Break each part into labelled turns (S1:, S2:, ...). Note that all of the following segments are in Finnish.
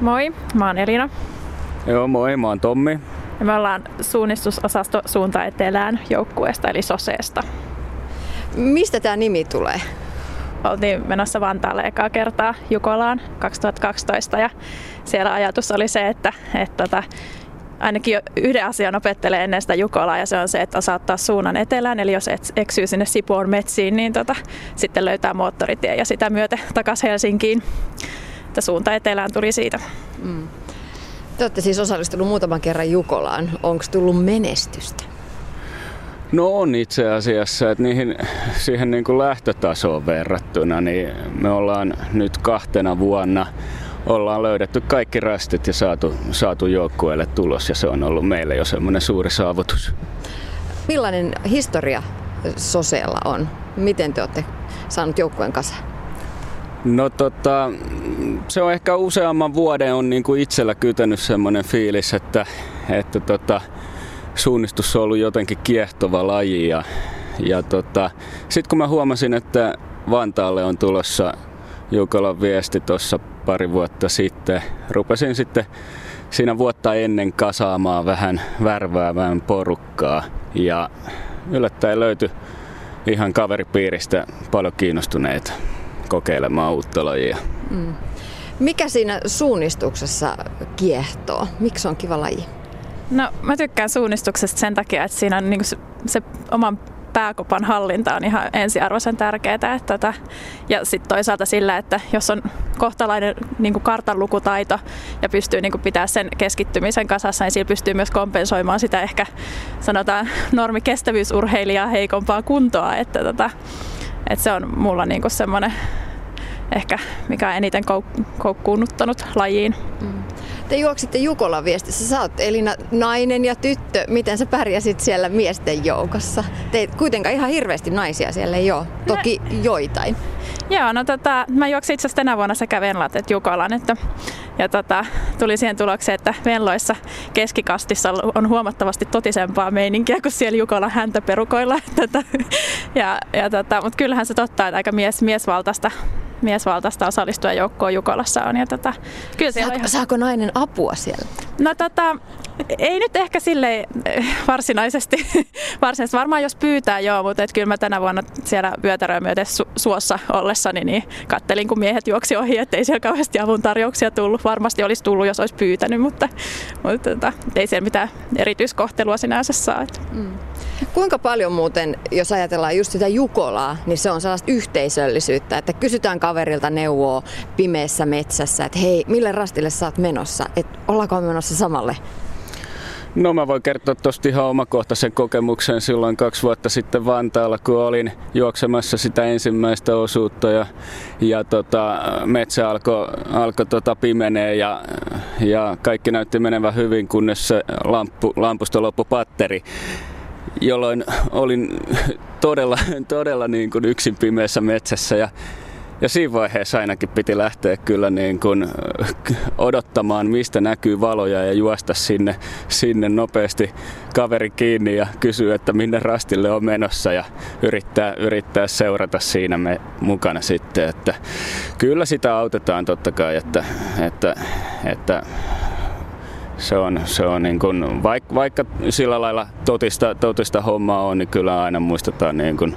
S1: Moi, mä oon Elina.
S2: Joo, moi, mä oon Tommi.
S1: Ja me ollaan suunnistusosasto Suunta Etelään joukkueesta eli Soseesta.
S3: Mistä tämä nimi tulee?
S1: Oltiin menossa Vantaalle ekaa kertaa Jukolaan 2012 ja siellä ajatus oli se, että, että, että tota, ainakin yhden asian opettelee ennen sitä Jukolaa ja se on se, että osaa ottaa suunnan etelään. Eli jos et eksyy sinne Sipoon metsiin, niin tota, sitten löytää moottoritie ja sitä myöten takaisin Helsinkiin. Että suunta etelään tuli siitä. Mm.
S3: Te olette siis osallistunut muutaman kerran Jukolaan. Onko tullut menestystä?
S2: No on itse asiassa, että niihin, siihen niin kuin lähtötasoon verrattuna, niin me ollaan nyt kahtena vuonna ollaan löydetty kaikki rastit ja saatu, saatu joukkueelle tulos ja se on ollut meille jo semmoinen suuri saavutus.
S3: Millainen historia Soseella on? Miten te olette saanut joukkueen kasaan?
S2: No tota, se on ehkä useamman vuoden on niin kuin itsellä kytänyt semmoinen fiilis, että, että tota, suunnistus on ollut jotenkin kiehtova laji ja, ja tota, sitten kun mä huomasin, että Vantaalle on tulossa Jukolan viesti tuossa pari vuotta sitten, rupesin sitten siinä vuotta ennen kasaamaan vähän värväävään porukkaa ja yllättäen löytyi ihan kaveripiiristä paljon kiinnostuneita kokeilemaan uutta lajia. Mm.
S3: Mikä siinä suunnistuksessa kiehtoo? Miksi on kiva laji?
S1: No mä tykkään suunnistuksesta sen takia, että siinä on niinku se, se oman pääkopan hallinta on ihan ensiarvoisen tärkeää. Että tota, ja sitten toisaalta sillä, että jos on kohtalainen niin kartanlukutaito ja pystyy niin pitää sen keskittymisen kasassa, niin sillä pystyy myös kompensoimaan sitä ehkä sanotaan normikestävyysurheilijaa heikompaa kuntoa. Että tota, että se on mulla niinku semmoinen ehkä mikä on eniten kouk- koukkuunnuttanut lajiin. Mm.
S3: Te juoksitte Jukolan viestissä. Sä oot Elina nainen ja tyttö. Miten sä pärjäsit siellä miesten joukossa? Te kuitenkaan ihan hirveästi naisia siellä ei ole. Toki no, joitain.
S1: Joo, no tota, mä juoksin itse asiassa tänä vuonna sekä Venlat että Jukolan. Että, ja tota, tuli siihen tulokseen, että Venloissa keskikastissa on huomattavasti totisempaa meininkiä kuin siellä Jukolan häntäperukoilla. Tota, ja, ja tota, Mutta kyllähän se totta, että aika mies, miesvaltaista miesvaltaista osallistua joukkoon Jukolassa on. Ja tota,
S3: kyllä Saako, ihan... saako nainen apua siellä?
S1: No tota, ei nyt ehkä sille eh, varsinaisesti. varsinaisesti varmaan jos pyytää joo, mutta et kyllä mä tänä vuonna siellä vyötäröä myöten su- suossa ollessani niin kattelin kun miehet juoksi ohi, ettei siellä kauheasti avun tarjouksia tullut. Varmasti olisi tullut, jos olisi pyytänyt, mutta, mutta tota, ei siellä mitään erityiskohtelua sinänsä saa. Mm.
S3: Kuinka paljon muuten, jos ajatellaan just sitä Jukolaa, niin se on sellaista yhteisöllisyyttä, että kysytään kaverilta neuvoa pimeässä metsässä, että hei, mille rastille sä oot menossa, että ollaanko menossa samalle?
S2: No mä voin kertoa tuosta ihan omakohtaisen kokemuksen. Silloin kaksi vuotta sitten Vantaalla, kun olin juoksemassa sitä ensimmäistä osuutta ja, ja tota, metsä alkoi alko tota pimenee ja, ja kaikki näytti menevän hyvin, kunnes se lampu, lampusta loppui patteri jolloin olin todella, todella niin kuin yksin pimeässä metsässä ja ja siinä vaiheessa ainakin piti lähteä kyllä niin kuin odottamaan, mistä näkyy valoja ja juosta sinne, sinne nopeasti kaveri kiinni ja kysyä, että minne rastille on menossa ja yrittää, yrittää seurata siinä me mukana sitten. Että kyllä sitä autetaan totta kai, että, että, että se on, se on niin kuin, vaikka, vaikka sillä lailla totista, totista hommaa on, niin kyllä aina muistetaan niin kuin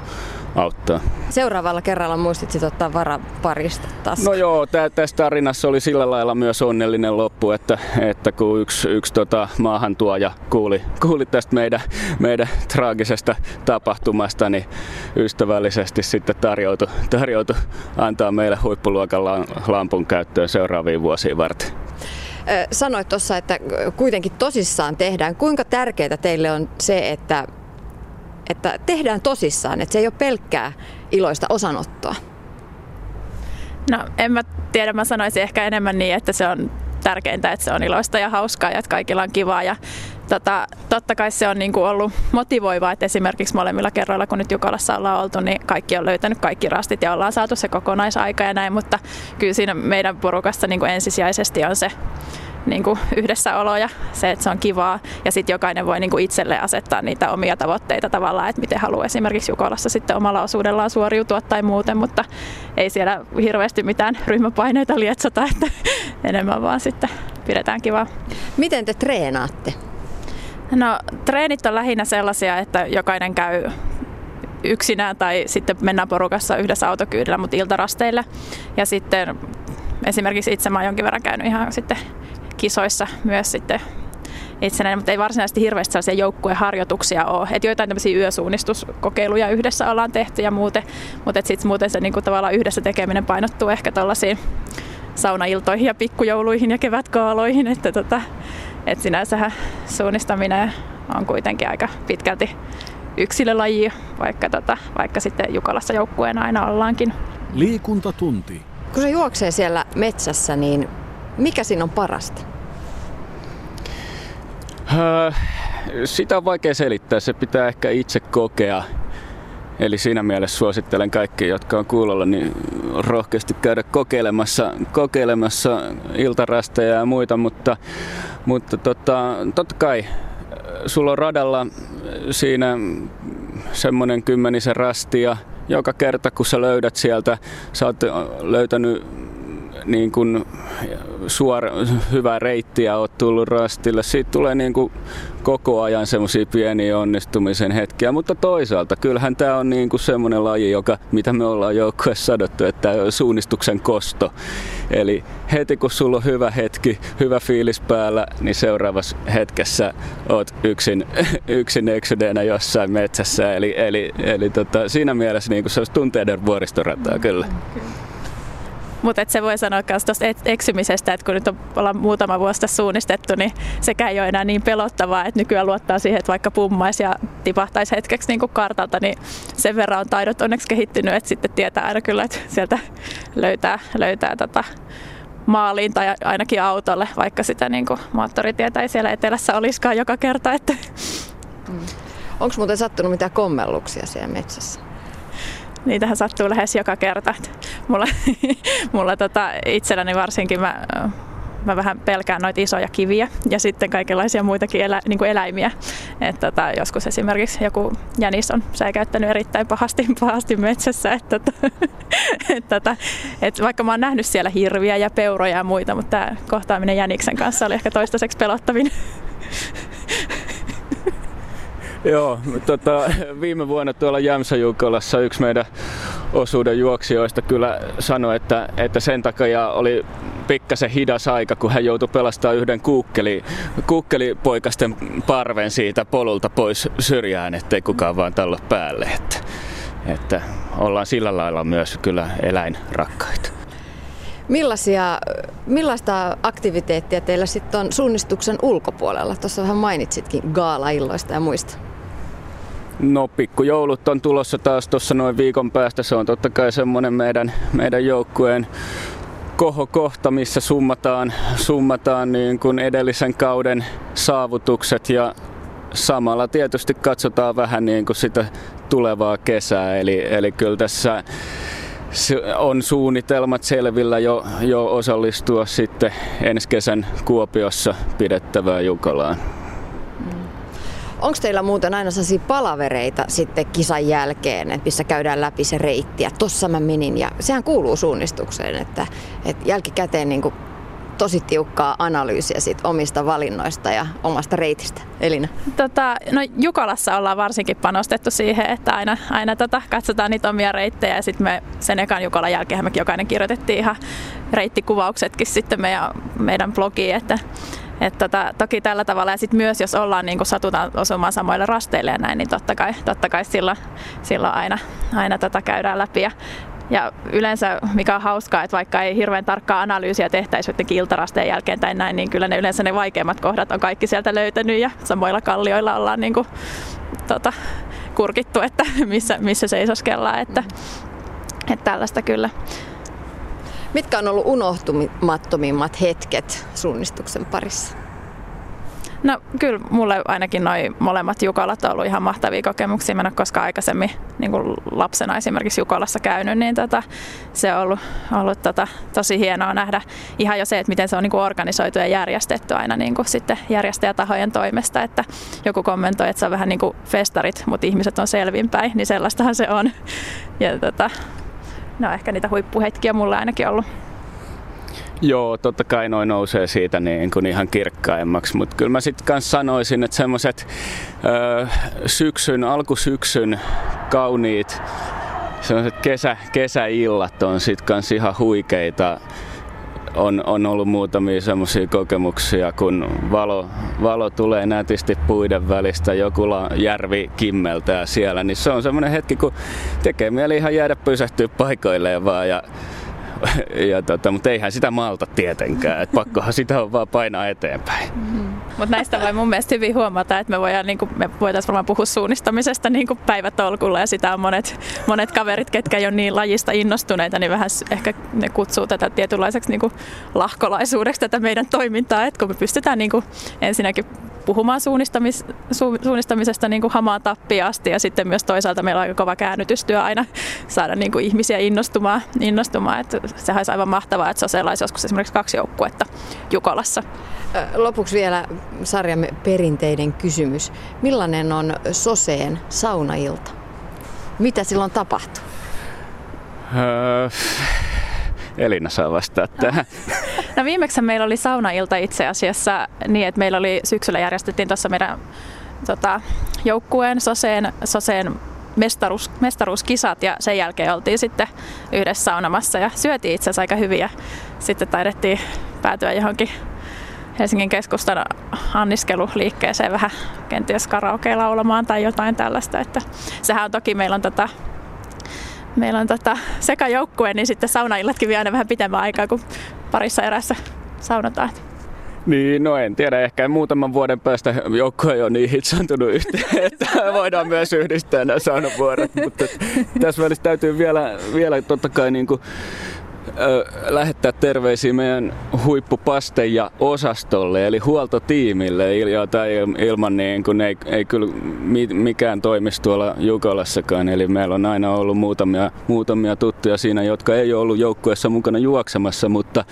S2: auttaa.
S3: Seuraavalla kerralla muistit ottaa varaparista taas.
S2: No joo, tä, tässä tarinassa oli sillä lailla myös onnellinen loppu, että, että kun yksi, yksi tota, maahantuoja kuuli, kuuli tästä meidän, meidän traagisesta tapahtumasta, niin ystävällisesti sitten tarjoutui, tarjoutui antaa meille huippuluokan lampun käyttöön seuraaviin vuosiin varten.
S3: Sanoit tuossa, että kuitenkin tosissaan tehdään. Kuinka tärkeää teille on se, että että tehdään tosissaan, että se ei ole pelkkää iloista osanottoa?
S1: No en mä tiedä, mä sanoisin ehkä enemmän niin, että se on tärkeintä, että se on iloista ja hauskaa ja että kaikilla on kivaa. Ja tota, totta kai se on niin kuin ollut motivoivaa, että esimerkiksi molemmilla kerroilla, kun nyt Jukalassa ollaan oltu, niin kaikki on löytänyt kaikki rastit ja ollaan saatu se kokonaisaika ja näin, mutta kyllä siinä meidän porukassa niin kuin ensisijaisesti on se niin kuin yhdessäolo ja se, että se on kivaa. Ja sitten jokainen voi niin kuin itselle asettaa niitä omia tavoitteita tavallaan, että miten haluaa esimerkiksi Jukolassa sitten omalla osuudellaan suoriutua tai muuten, mutta ei siellä hirveästi mitään ryhmäpaineita lietsota, että enemmän vaan sitten pidetään kivaa.
S3: Miten te treenaatte?
S1: No treenit on lähinnä sellaisia, että jokainen käy yksinään tai sitten mennään porukassa yhdessä autokyydellä, mutta iltarasteille. Ja sitten esimerkiksi itse mä oon jonkin verran käynyt ihan sitten kisoissa myös sitten itsenäinen, mutta ei varsinaisesti hirveästi sellaisia joukkueharjoituksia ole. Et joitain tämmöisiä yösuunnistuskokeiluja yhdessä ollaan tehty ja muuten, mutta sitten muuten se niinku tavallaan yhdessä tekeminen painottuu ehkä tuollaisiin saunailtoihin ja pikkujouluihin ja kevätkaaloihin, että tota, et sinänsähän suunnistaminen on kuitenkin aika pitkälti yksilölaji, vaikka, tota, vaikka sitten Jukalassa joukkueen aina ollaankin.
S4: Liikuntatunti.
S3: Kun se juoksee siellä metsässä, niin mikä siinä on parasta?
S2: Öö, sitä on vaikea selittää, se pitää ehkä itse kokea. Eli siinä mielessä suosittelen kaikki, jotka on kuulolla, niin rohkeasti käydä kokeilemassa, kokeilemassa iltarasteja ja muita, mutta, mutta tota, totta kai sulla on radalla siinä semmoinen kymmenisen rastia. Joka kerta kun sä löydät sieltä, sä oot löytänyt niin kuin suora, hyvä reitti ja oot tullut rastille. Siitä tulee niin kuin koko ajan semmoisia pieniä onnistumisen hetkiä, mutta toisaalta kyllähän tämä on niin kuin semmoinen laji, joka, mitä me ollaan joukkueessa sadottu, että suunnistuksen kosto. Eli heti kun sulla on hyvä hetki, hyvä fiilis päällä, niin seuraavassa hetkessä oot yksin, yksin eksyneenä jossain metsässä. Eli, eli, eli tota, siinä mielessä niin kuin se olisi tunteiden vuoristorataa kyllä. kyllä.
S1: Mutta se voi sanoa myös tuosta eksymisestä, että kun nyt on ollaan muutama vuosi tässä suunnistettu, niin sekä ei ole enää niin pelottavaa, että nykyään luottaa siihen, että vaikka pummaisi ja tipahtaisi hetkeksi niin kuin kartalta, niin sen verran on taidot onneksi kehittynyt, että sitten tietää aina kyllä, että sieltä löytää, löytää tota maaliin tai ainakin autolle, vaikka sitä niin kuin moottoritietä ei siellä etelässä olisikaan joka kerta. Että...
S3: Mm. Onko muuten sattunut mitään kommelluksia siellä metsässä?
S1: Niitähän sattuu lähes joka kerta. Mulla, mulla tota, itselläni varsinkin mä, mä vähän pelkään noita isoja kiviä ja sitten kaikenlaisia muitakin elä, niin kuin eläimiä. Et tota, joskus esimerkiksi joku jänis on säikäyttänyt erittäin pahasti, pahasti metsässä. Et, tota, et, tota, et vaikka mä oon nähnyt siellä hirviä ja peuroja ja muita, mutta tämä kohtaaminen jäniksen kanssa oli ehkä toistaiseksi pelottavin.
S2: Joo, tota, viime vuonna tuolla Jämsäjukolassa yksi meidän osuuden juoksijoista kyllä sanoi, että, että sen takia oli pikkasen hidas aika, kun hän joutui pelastamaan yhden kuukkeli, kuukkelipoikasten parven siitä polulta pois syrjään, ettei kukaan vaan talla päälle. Että, että ollaan sillä lailla myös kyllä eläinrakkaita.
S3: Millaisia, millaista aktiviteettia teillä sitten on suunnistuksen ulkopuolella? Tuossa vähän mainitsitkin gaala-illoista ja muista.
S2: No pikkujoulut on tulossa taas tuossa noin viikon päästä. Se on totta kai semmoinen meidän, meidän joukkueen kohokohta, missä summataan, summataan niin kuin edellisen kauden saavutukset ja samalla tietysti katsotaan vähän niin kuin sitä tulevaa kesää. Eli, eli kyllä tässä on suunnitelmat selvillä jo, jo osallistua sitten ensi kesän Kuopiossa pidettävään Jukalaan.
S3: Onko teillä muuten aina sellaisia palavereita sitten kisan jälkeen, että missä käydään läpi se reitti ja tossa mä menin ja sehän kuuluu suunnistukseen, että, että jälkikäteen niin kuin tosi tiukkaa analyysiä sit omista valinnoista ja omasta reitistä. Elina?
S1: Tota, no Jukolassa ollaan varsinkin panostettu siihen, että aina, aina tota, katsotaan niitä omia reittejä ja sitten me sen ekan Jukolan jälkeen me jokainen kirjoitettiin ihan reittikuvauksetkin sitten meidän, meidän blogiin, että et tota, toki tällä tavalla ja sitten myös jos ollaan niin satutaan osumaan samoille rasteille ja näin, niin totta kai, totta kai silloin, silloin aina, aina tota käydään läpi. Ja, ja yleensä, mikä on hauskaa, että vaikka ei hirveän tarkkaa analyysiä tehtäisi jotenkin iltarasteen jälkeen tai näin, niin kyllä ne yleensä ne vaikeimmat kohdat on kaikki sieltä löytänyt ja samoilla kallioilla ollaan niin kuin, tota, kurkittu, että missä, missä seisoskellaan. Että, että tällaista kyllä.
S3: Mitkä on ollut unohtumattomimmat hetket suunnistuksen parissa?
S1: No kyllä mulle ainakin noi molemmat Jukolat on ollut ihan mahtavia kokemuksia. Mä en ole koskaan aikaisemmin niin kuin lapsena esimerkiksi Jukolassa käynyt, niin tota, se on ollut, ollut tota, tosi hienoa nähdä ihan jo se, että miten se on niin kuin organisoitu ja järjestetty aina niin kuin sitten järjestäjätahojen toimesta. Että joku kommentoi, että se on vähän niin kuin festarit, mutta ihmiset on selvinpäin, niin sellaistahan se on. Ja tota, no ehkä niitä huippuhetkiä mulla ainakin ollut.
S2: Joo, totta kai noin nousee siitä niin kuin ihan kirkkaimmaksi, mutta kyllä mä sitten kanssa sanoisin, että semmoiset syksyn, alkusyksyn kauniit semmoiset kesä, kesäillat on sitten kanssa ihan huikeita. On, on ollut muutamia semmoisia kokemuksia, kun valo, valo tulee nätisti puiden välistä, joku järvi kimmeltää siellä, niin se on semmoinen hetki, kun tekee mieli ihan jäädä pysähtyä paikoilleen vaan ja ja tota, mutta eihän sitä malta tietenkään, että pakkohan sitä on vaan painaa eteenpäin. Mm-hmm.
S1: Mutta näistä voi mun mielestä hyvin huomata, että me, voidaan, niin kuin, me voitaisiin varmaan puhua suunnistamisesta niin kuin päivätolkulla ja sitä on monet, monet kaverit, ketkä ei ole niin lajista innostuneita, niin vähän ehkä ne kutsuu tätä tietynlaiseksi niin kuin lahkolaisuudeksi tätä meidän toimintaa, että kun me pystytään niin kuin ensinnäkin puhumaan suunnistamis, su, suunnistamisesta niin kuin hamaan tappiin asti ja sitten myös toisaalta meillä on aika kova käännytystyö aina saada niin kuin ihmisiä innostumaan, innostumaan. Että sehän olisi aivan mahtavaa, että se olisi joskus esimerkiksi kaksi joukkuetta Jukolassa.
S3: Lopuksi vielä sarjamme perinteinen kysymys. Millainen on Soseen saunailta? Mitä silloin tapahtuu?
S2: Elina saa vastaa tähän.
S1: No viimeksi meillä oli saunailta itse asiassa niin, että meillä oli syksyllä järjestettiin tuossa meidän tota, joukkueen Soseen, Soseen mestaruus, mestaruuskisat ja sen jälkeen oltiin sitten yhdessä saunamassa ja syötiin itse asiassa aika hyvin ja sitten taidettiin päätyä johonkin Helsingin keskustan anniskeluliikkeeseen vähän kenties karaoke laulamaan tai jotain tällaista. Että sehän on toki, meillä on tota, meillä on tota sekä joukkue, niin sitten saunaillatkin vie aina vähän pitemmän aikaa kuin parissa erässä saunataan.
S2: Niin, no en tiedä. Ehkä muutaman vuoden päästä joukko ei ole niin hitsantunut yhteen, että voidaan myös yhdistää nämä saunavuorot. Mutta tässä välissä täytyy vielä, vielä totta kai niin kuin lähettää terveisiä meidän huippupasteja osastolle, eli huoltotiimille, jota ilman niin kun ei, ei kyllä mikään toimisi tuolla Jukolassakaan. Eli meillä on aina ollut muutamia, muutamia tuttuja siinä, jotka ei ole ollut joukkueessa mukana juoksemassa, mutta,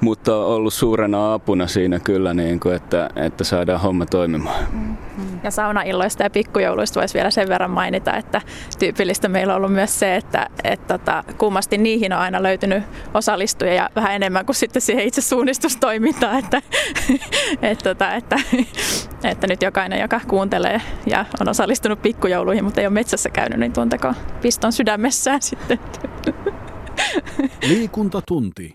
S2: mutta ollut suurena apuna siinä kyllä, niin kuin, että, että saadaan homma toimimaan.
S1: Ja saunailloista ja pikkujouluista voisi vielä sen verran mainita, että tyypillistä meillä on ollut myös se, että, että, että kummasti niihin on aina löytynyt osallistujia ja vähän enemmän kuin sitten siihen itse suunnistustoimintaan, että, että, että, että, että nyt jokainen, joka kuuntelee ja on osallistunut pikkujouluihin, mutta ei ole metsässä käynyt, niin tunteko piston sydämessään sitten.
S4: Liikuntatunti.